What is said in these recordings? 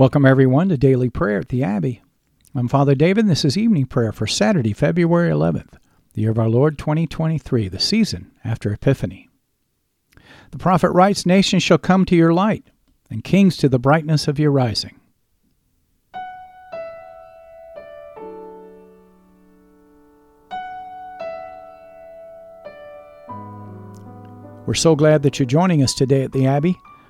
Welcome, everyone, to Daily Prayer at the Abbey. I'm Father David, and this is evening prayer for Saturday, February 11th, the year of our Lord 2023, the season after Epiphany. The prophet writes Nations shall come to your light, and kings to the brightness of your rising. We're so glad that you're joining us today at the Abbey,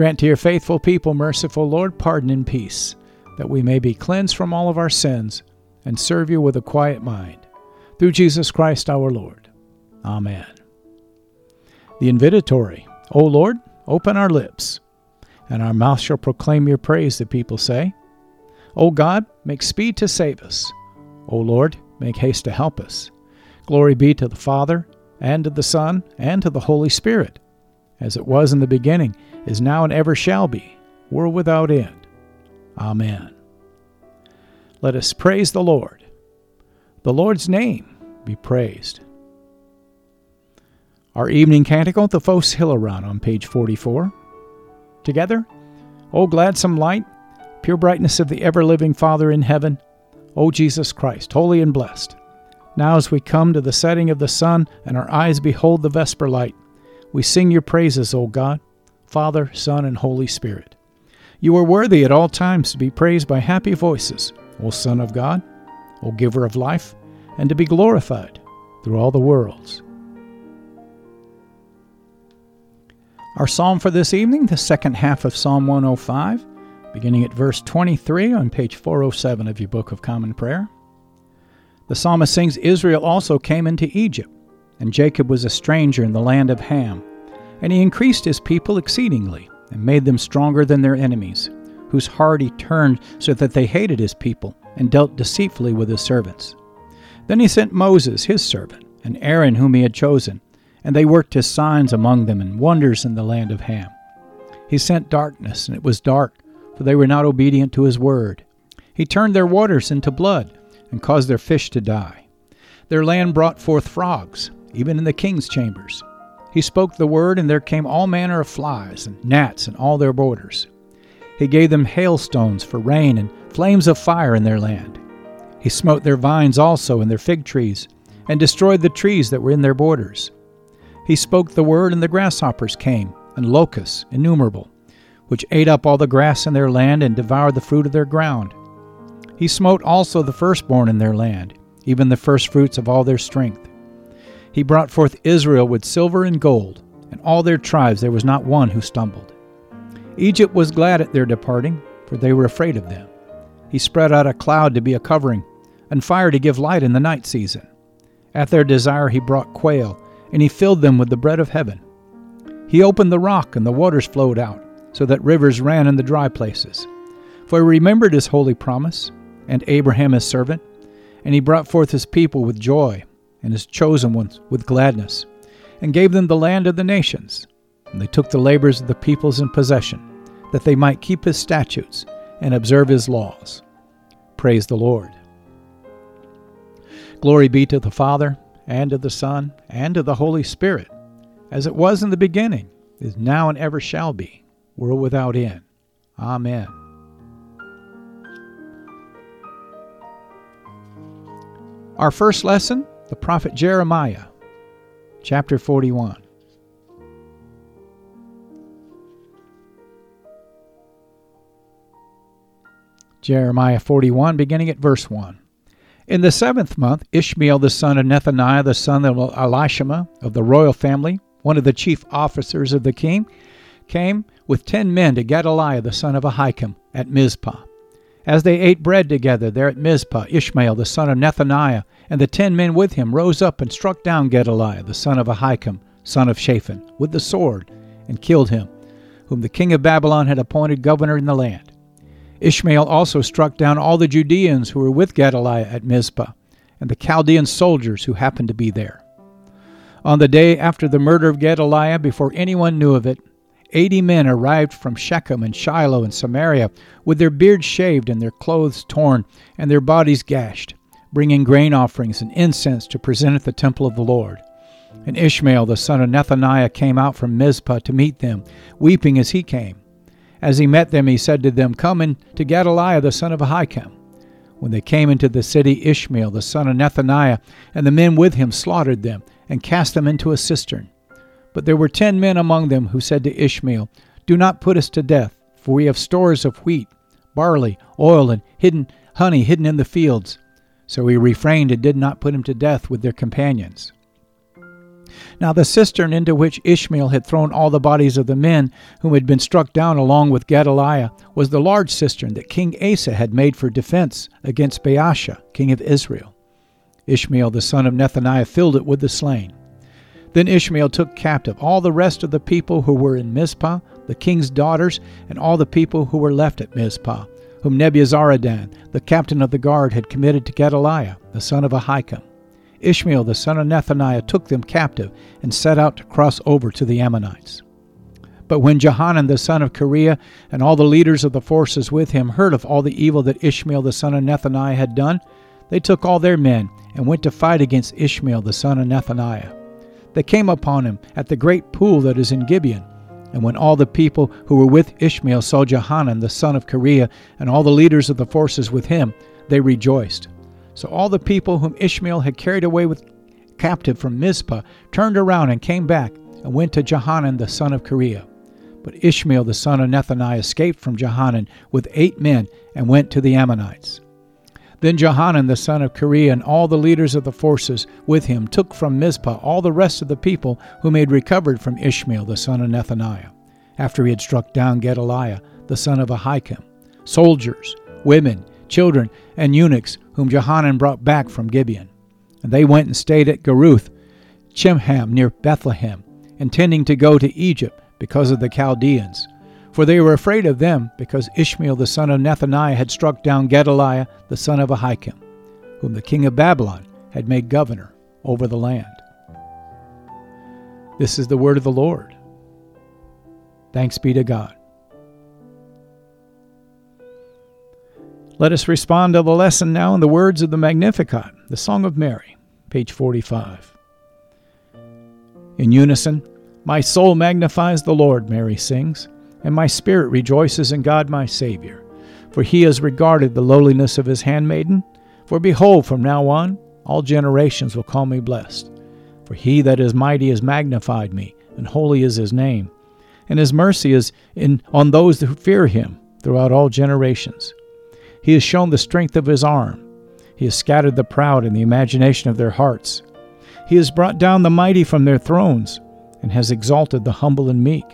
Grant to your faithful people, merciful Lord, pardon and peace, that we may be cleansed from all of our sins and serve you with a quiet mind. Through Jesus Christ our Lord. Amen. The invitatory O Lord, open our lips, and our mouth shall proclaim your praise, the people say. O God, make speed to save us. O Lord, make haste to help us. Glory be to the Father, and to the Son, and to the Holy Spirit as it was in the beginning, is now, and ever shall be, world without end. Amen. Let us praise the Lord. The Lord's name be praised. Our evening canticle, the Phos Hilaron, on page 44. Together, O gladsome light, pure brightness of the ever living Father in heaven, O Jesus Christ, holy and blessed. Now, as we come to the setting of the sun and our eyes behold the vesper light, we sing your praises, O God, Father, Son, and Holy Spirit. You are worthy at all times to be praised by happy voices, O Son of God, O Giver of life, and to be glorified through all the worlds. Our psalm for this evening, the second half of Psalm 105, beginning at verse 23 on page 407 of your Book of Common Prayer. The psalmist sings Israel also came into Egypt and Jacob was a stranger in the land of Ham. And he increased his people exceedingly, and made them stronger than their enemies, whose heart he turned so that they hated his people, and dealt deceitfully with his servants. Then he sent Moses, his servant, and Aaron, whom he had chosen, and they worked his signs among them and wonders in the land of Ham. He sent darkness, and it was dark, for they were not obedient to his word. He turned their waters into blood, and caused their fish to die. Their land brought forth frogs, even in the king's chambers. He spoke the word, and there came all manner of flies and gnats in all their borders. He gave them hailstones for rain and flames of fire in their land. He smote their vines also and their fig trees, and destroyed the trees that were in their borders. He spoke the word, and the grasshoppers came, and locusts innumerable, which ate up all the grass in their land and devoured the fruit of their ground. He smote also the firstborn in their land, even the firstfruits of all their strength. He brought forth Israel with silver and gold, and all their tribes there was not one who stumbled. Egypt was glad at their departing, for they were afraid of them. He spread out a cloud to be a covering, and fire to give light in the night season. At their desire he brought quail, and he filled them with the bread of heaven. He opened the rock, and the waters flowed out, so that rivers ran in the dry places. For he remembered his holy promise, and Abraham his servant, and he brought forth his people with joy and his chosen ones with gladness, and gave them the land of the nations. And they took the labors of the peoples in possession, that they might keep his statutes and observe his laws. Praise the Lord. Glory be to the Father, and to the Son, and to the Holy Spirit, as it was in the beginning, is now, and ever shall be, world without end. Amen. Our first lesson, the prophet Jeremiah, chapter 41. Jeremiah 41, beginning at verse 1. In the seventh month, Ishmael the son of Nethaniah, the son of Elishama of the royal family, one of the chief officers of the king, came with ten men to Gedaliah the son of Ahikam at Mizpah. As they ate bread together there at Mizpah, Ishmael the son of Nethaniah and the ten men with him rose up and struck down Gedaliah the son of Ahikam, son of Shaphan, with the sword, and killed him, whom the king of Babylon had appointed governor in the land. Ishmael also struck down all the Judeans who were with Gedaliah at Mizpah, and the Chaldean soldiers who happened to be there. On the day after the murder of Gedaliah, before anyone knew of it, eighty men arrived from Shechem and Shiloh and Samaria, with their beards shaved and their clothes torn and their bodies gashed, bringing grain offerings and incense to present at the temple of the Lord. And Ishmael the son of Nethaniah came out from Mizpah to meet them, weeping as he came. As he met them, he said to them, Come in to Gedaliah the son of Ahikam. When they came into the city, Ishmael the son of Nethaniah and the men with him slaughtered them and cast them into a cistern. But there were ten men among them who said to Ishmael, Do not put us to death, for we have stores of wheat, barley, oil, and hidden honey hidden in the fields. So he refrained and did not put him to death with their companions. Now the cistern into which Ishmael had thrown all the bodies of the men whom had been struck down along with Gedaliah was the large cistern that King Asa had made for defense against Baasha, king of Israel. Ishmael the son of Nethaniah filled it with the slain. Then Ishmael took captive all the rest of the people who were in Mizpah, the king's daughters, and all the people who were left at Mizpah, whom Nebuzaradan, the captain of the guard, had committed to Gedaliah, the son of Ahikam. Ishmael the son of Nethaniah took them captive and set out to cross over to the Ammonites. But when Johanan the son of Kareah and all the leaders of the forces with him heard of all the evil that Ishmael the son of Nethaniah had done, they took all their men and went to fight against Ishmael the son of Nethaniah. They came upon him at the great pool that is in Gibeon. And when all the people who were with Ishmael saw Johanan the son of Kareah and all the leaders of the forces with him, they rejoiced. So all the people whom Ishmael had carried away with captive from Mizpah turned around and came back and went to Johanan the son of Kareah. But Ishmael the son of Nethaniah escaped from Johanan with eight men and went to the Ammonites. Then Johanan the son of Kareah and all the leaders of the forces with him took from Mizpah all the rest of the people whom he had recovered from Ishmael the son of Nethaniah, after he had struck down Gedaliah the son of Ahikam, soldiers, women, children, and eunuchs whom Johanan brought back from Gibeon. And they went and stayed at Geruth, Chimham near Bethlehem, intending to go to Egypt because of the Chaldeans. For they were afraid of them, because Ishmael the son of Nethaniah had struck down Gedaliah the son of Ahikam, whom the king of Babylon had made governor over the land. This is the word of the Lord. Thanks be to God. Let us respond to the lesson now in the words of the Magnificat, the Song of Mary, page 45. In unison, My soul magnifies the Lord, Mary sings, and my spirit rejoices in God my Savior. For he has regarded the lowliness of his handmaiden. For behold, from now on, all generations will call me blessed. For he that is mighty has magnified me, and holy is his name. And his mercy is in, on those who fear him throughout all generations. He has shown the strength of his arm. He has scattered the proud in the imagination of their hearts. He has brought down the mighty from their thrones, and has exalted the humble and meek.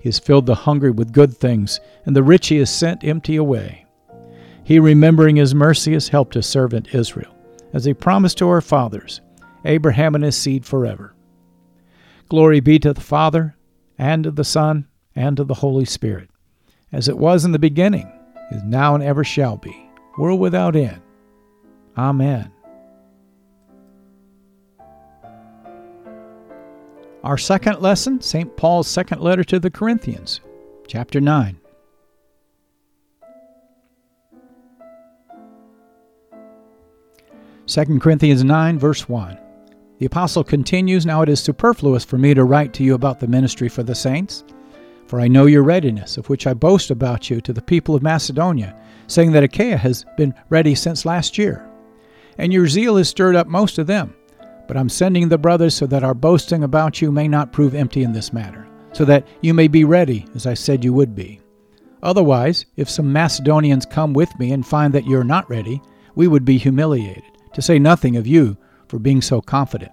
He has filled the hungry with good things, and the rich he has sent empty away. He, remembering his mercy, has helped his servant Israel, as he promised to our fathers, Abraham and his seed forever. Glory be to the Father, and to the Son, and to the Holy Spirit, as it was in the beginning is now and ever shall be, world without end. Amen. Our second lesson, St. Paul's second letter to the Corinthians, chapter 9. 2 Corinthians 9, verse 1. The apostle continues Now it is superfluous for me to write to you about the ministry for the saints, for I know your readiness, of which I boast about you to the people of Macedonia, saying that Achaia has been ready since last year. And your zeal has stirred up most of them. But I'm sending the brothers so that our boasting about you may not prove empty in this matter, so that you may be ready, as I said you would be. Otherwise, if some Macedonians come with me and find that you're not ready, we would be humiliated to say nothing of you for being so confident.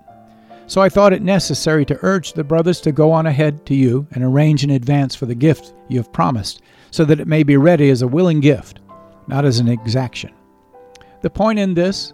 So I thought it necessary to urge the brothers to go on ahead to you and arrange in advance for the gift you have promised, so that it may be ready as a willing gift, not as an exaction. The point in this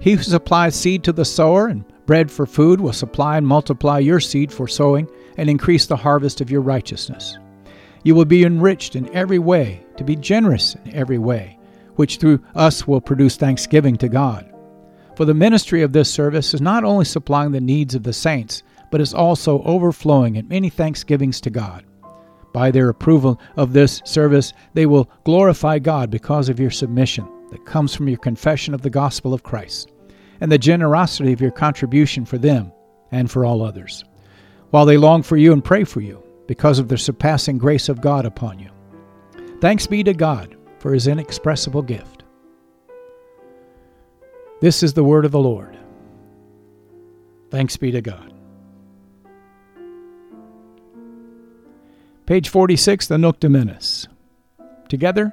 He who supplies seed to the sower and bread for food will supply and multiply your seed for sowing and increase the harvest of your righteousness. You will be enriched in every way, to be generous in every way which through us will produce thanksgiving to God. For the ministry of this service is not only supplying the needs of the saints, but is also overflowing in many thanksgivings to God. By their approval of this service, they will glorify God because of your submission that comes from your confession of the gospel of Christ, and the generosity of your contribution for them and for all others, while they long for you and pray for you because of the surpassing grace of God upon you. Thanks be to God for his inexpressible gift. This is the word of the Lord. Thanks be to God. Page 46, the Dimittis. Together,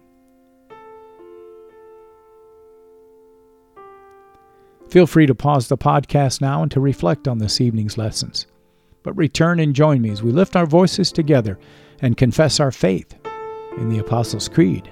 Feel free to pause the podcast now and to reflect on this evening's lessons. But return and join me as we lift our voices together and confess our faith in the Apostles' Creed.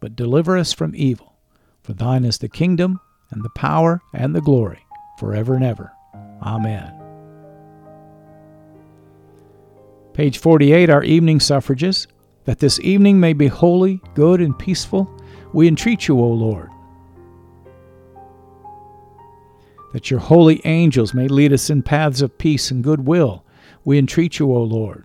but deliver us from evil. For thine is the kingdom, and the power, and the glory, forever and ever. Amen. Page 48, our evening suffrages. That this evening may be holy, good, and peaceful, we entreat you, O Lord. that your holy angels may lead us in paths of peace and goodwill. We entreat you, O Lord.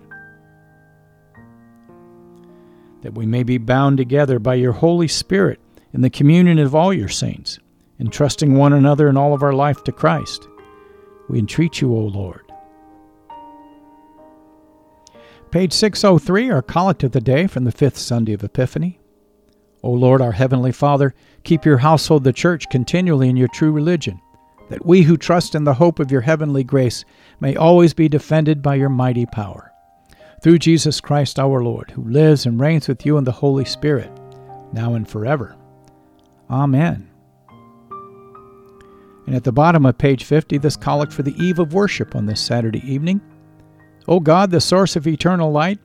that we may be bound together by your Holy Spirit in the communion of all your saints, entrusting one another in all of our life to Christ. We entreat you, O Lord. Page 603, our collect of the day from the fifth Sunday of Epiphany. O Lord, our Heavenly Father, keep your household, the church, continually in your true religion that we who trust in the hope of your heavenly grace may always be defended by your mighty power. Through Jesus Christ our Lord, who lives and reigns with you in the Holy Spirit, now and forever. Amen. And at the bottom of page 50, this collect for the eve of worship on this Saturday evening. O God, the source of eternal light,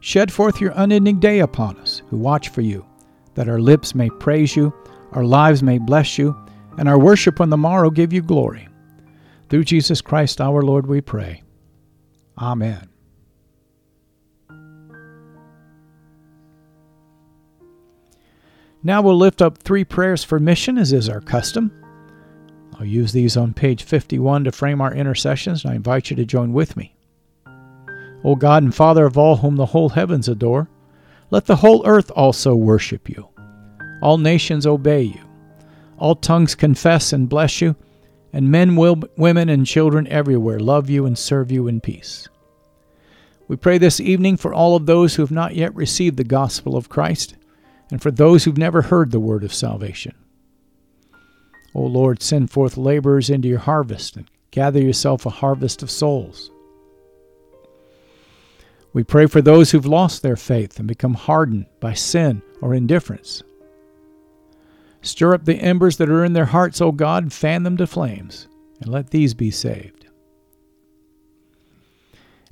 shed forth your unending day upon us who watch for you, that our lips may praise you, our lives may bless you, and our worship on the morrow give you glory. Through Jesus Christ our Lord we pray. Amen. Now we'll lift up three prayers for mission, as is our custom. I'll use these on page 51 to frame our intercessions, and I invite you to join with me. O God and Father of all whom the whole heavens adore, let the whole earth also worship you. All nations obey you. All tongues confess and bless you, and men, will, women, and children everywhere love you and serve you in peace. We pray this evening for all of those who have not yet received the gospel of Christ, and for those who've never heard the word of salvation. O Lord, send forth laborers into your harvest, and gather yourself a harvest of souls. We pray for those who've lost their faith and become hardened by sin or indifference. Stir up the embers that are in their hearts, O God, and fan them to flames, and let these be saved.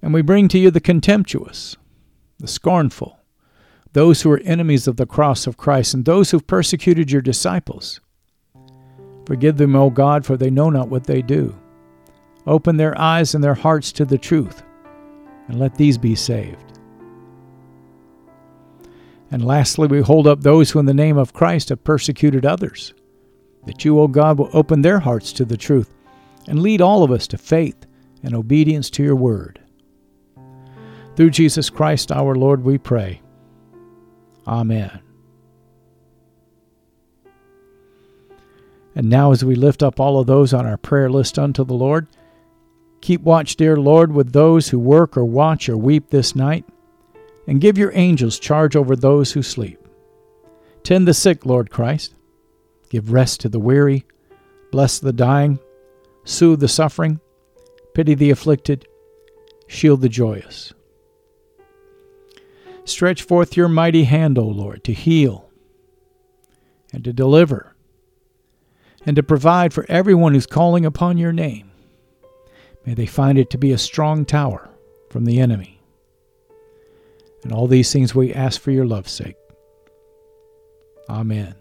And we bring to you the contemptuous, the scornful, those who are enemies of the cross of Christ, and those who've persecuted your disciples. Forgive them, O God, for they know not what they do. Open their eyes and their hearts to the truth, and let these be saved. And lastly, we hold up those who in the name of Christ have persecuted others, that you, O God, will open their hearts to the truth and lead all of us to faith and obedience to your word. Through Jesus Christ our Lord, we pray. Amen. And now, as we lift up all of those on our prayer list unto the Lord, keep watch, dear Lord, with those who work or watch or weep this night and give your angels charge over those who sleep. Tend the sick, Lord Christ. Give rest to the weary. Bless the dying. Soothe the suffering. Pity the afflicted. Shield the joyous. Stretch forth your mighty hand, O Lord, to heal and to deliver and to provide for everyone who's calling upon your name. May they find it to be a strong tower from the enemy. And all these things we ask for your love's sake. Amen.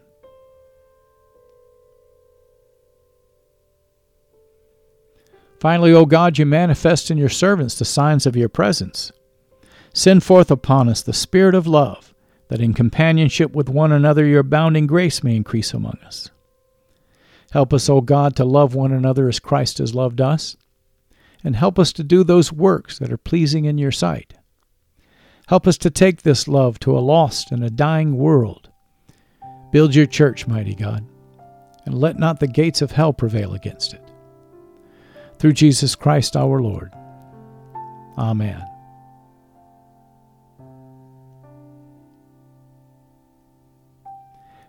Finally, O God, you manifest in your servants the signs of your presence. Send forth upon us the Spirit of love, that in companionship with one another your abounding grace may increase among us. Help us, O God, to love one another as Christ has loved us, and help us to do those works that are pleasing in your sight. Help us to take this love to a lost and a dying world. Build your church, mighty God, and let not the gates of hell prevail against it. Through Jesus Christ our Lord. Amen.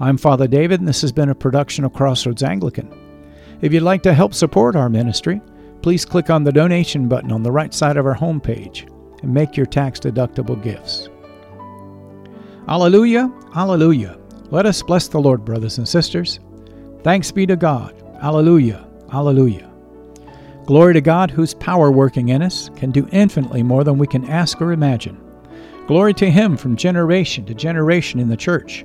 I'm Father David, and this has been a production of Crossroads Anglican. If you'd like to help support our ministry, please click on the donation button on the right side of our homepage and make your tax deductible gifts. Alleluia, Alleluia. Let us bless the Lord, brothers and sisters. Thanks be to God. Alleluia, Alleluia. Glory to God, whose power working in us can do infinitely more than we can ask or imagine. Glory to Him from generation to generation in the church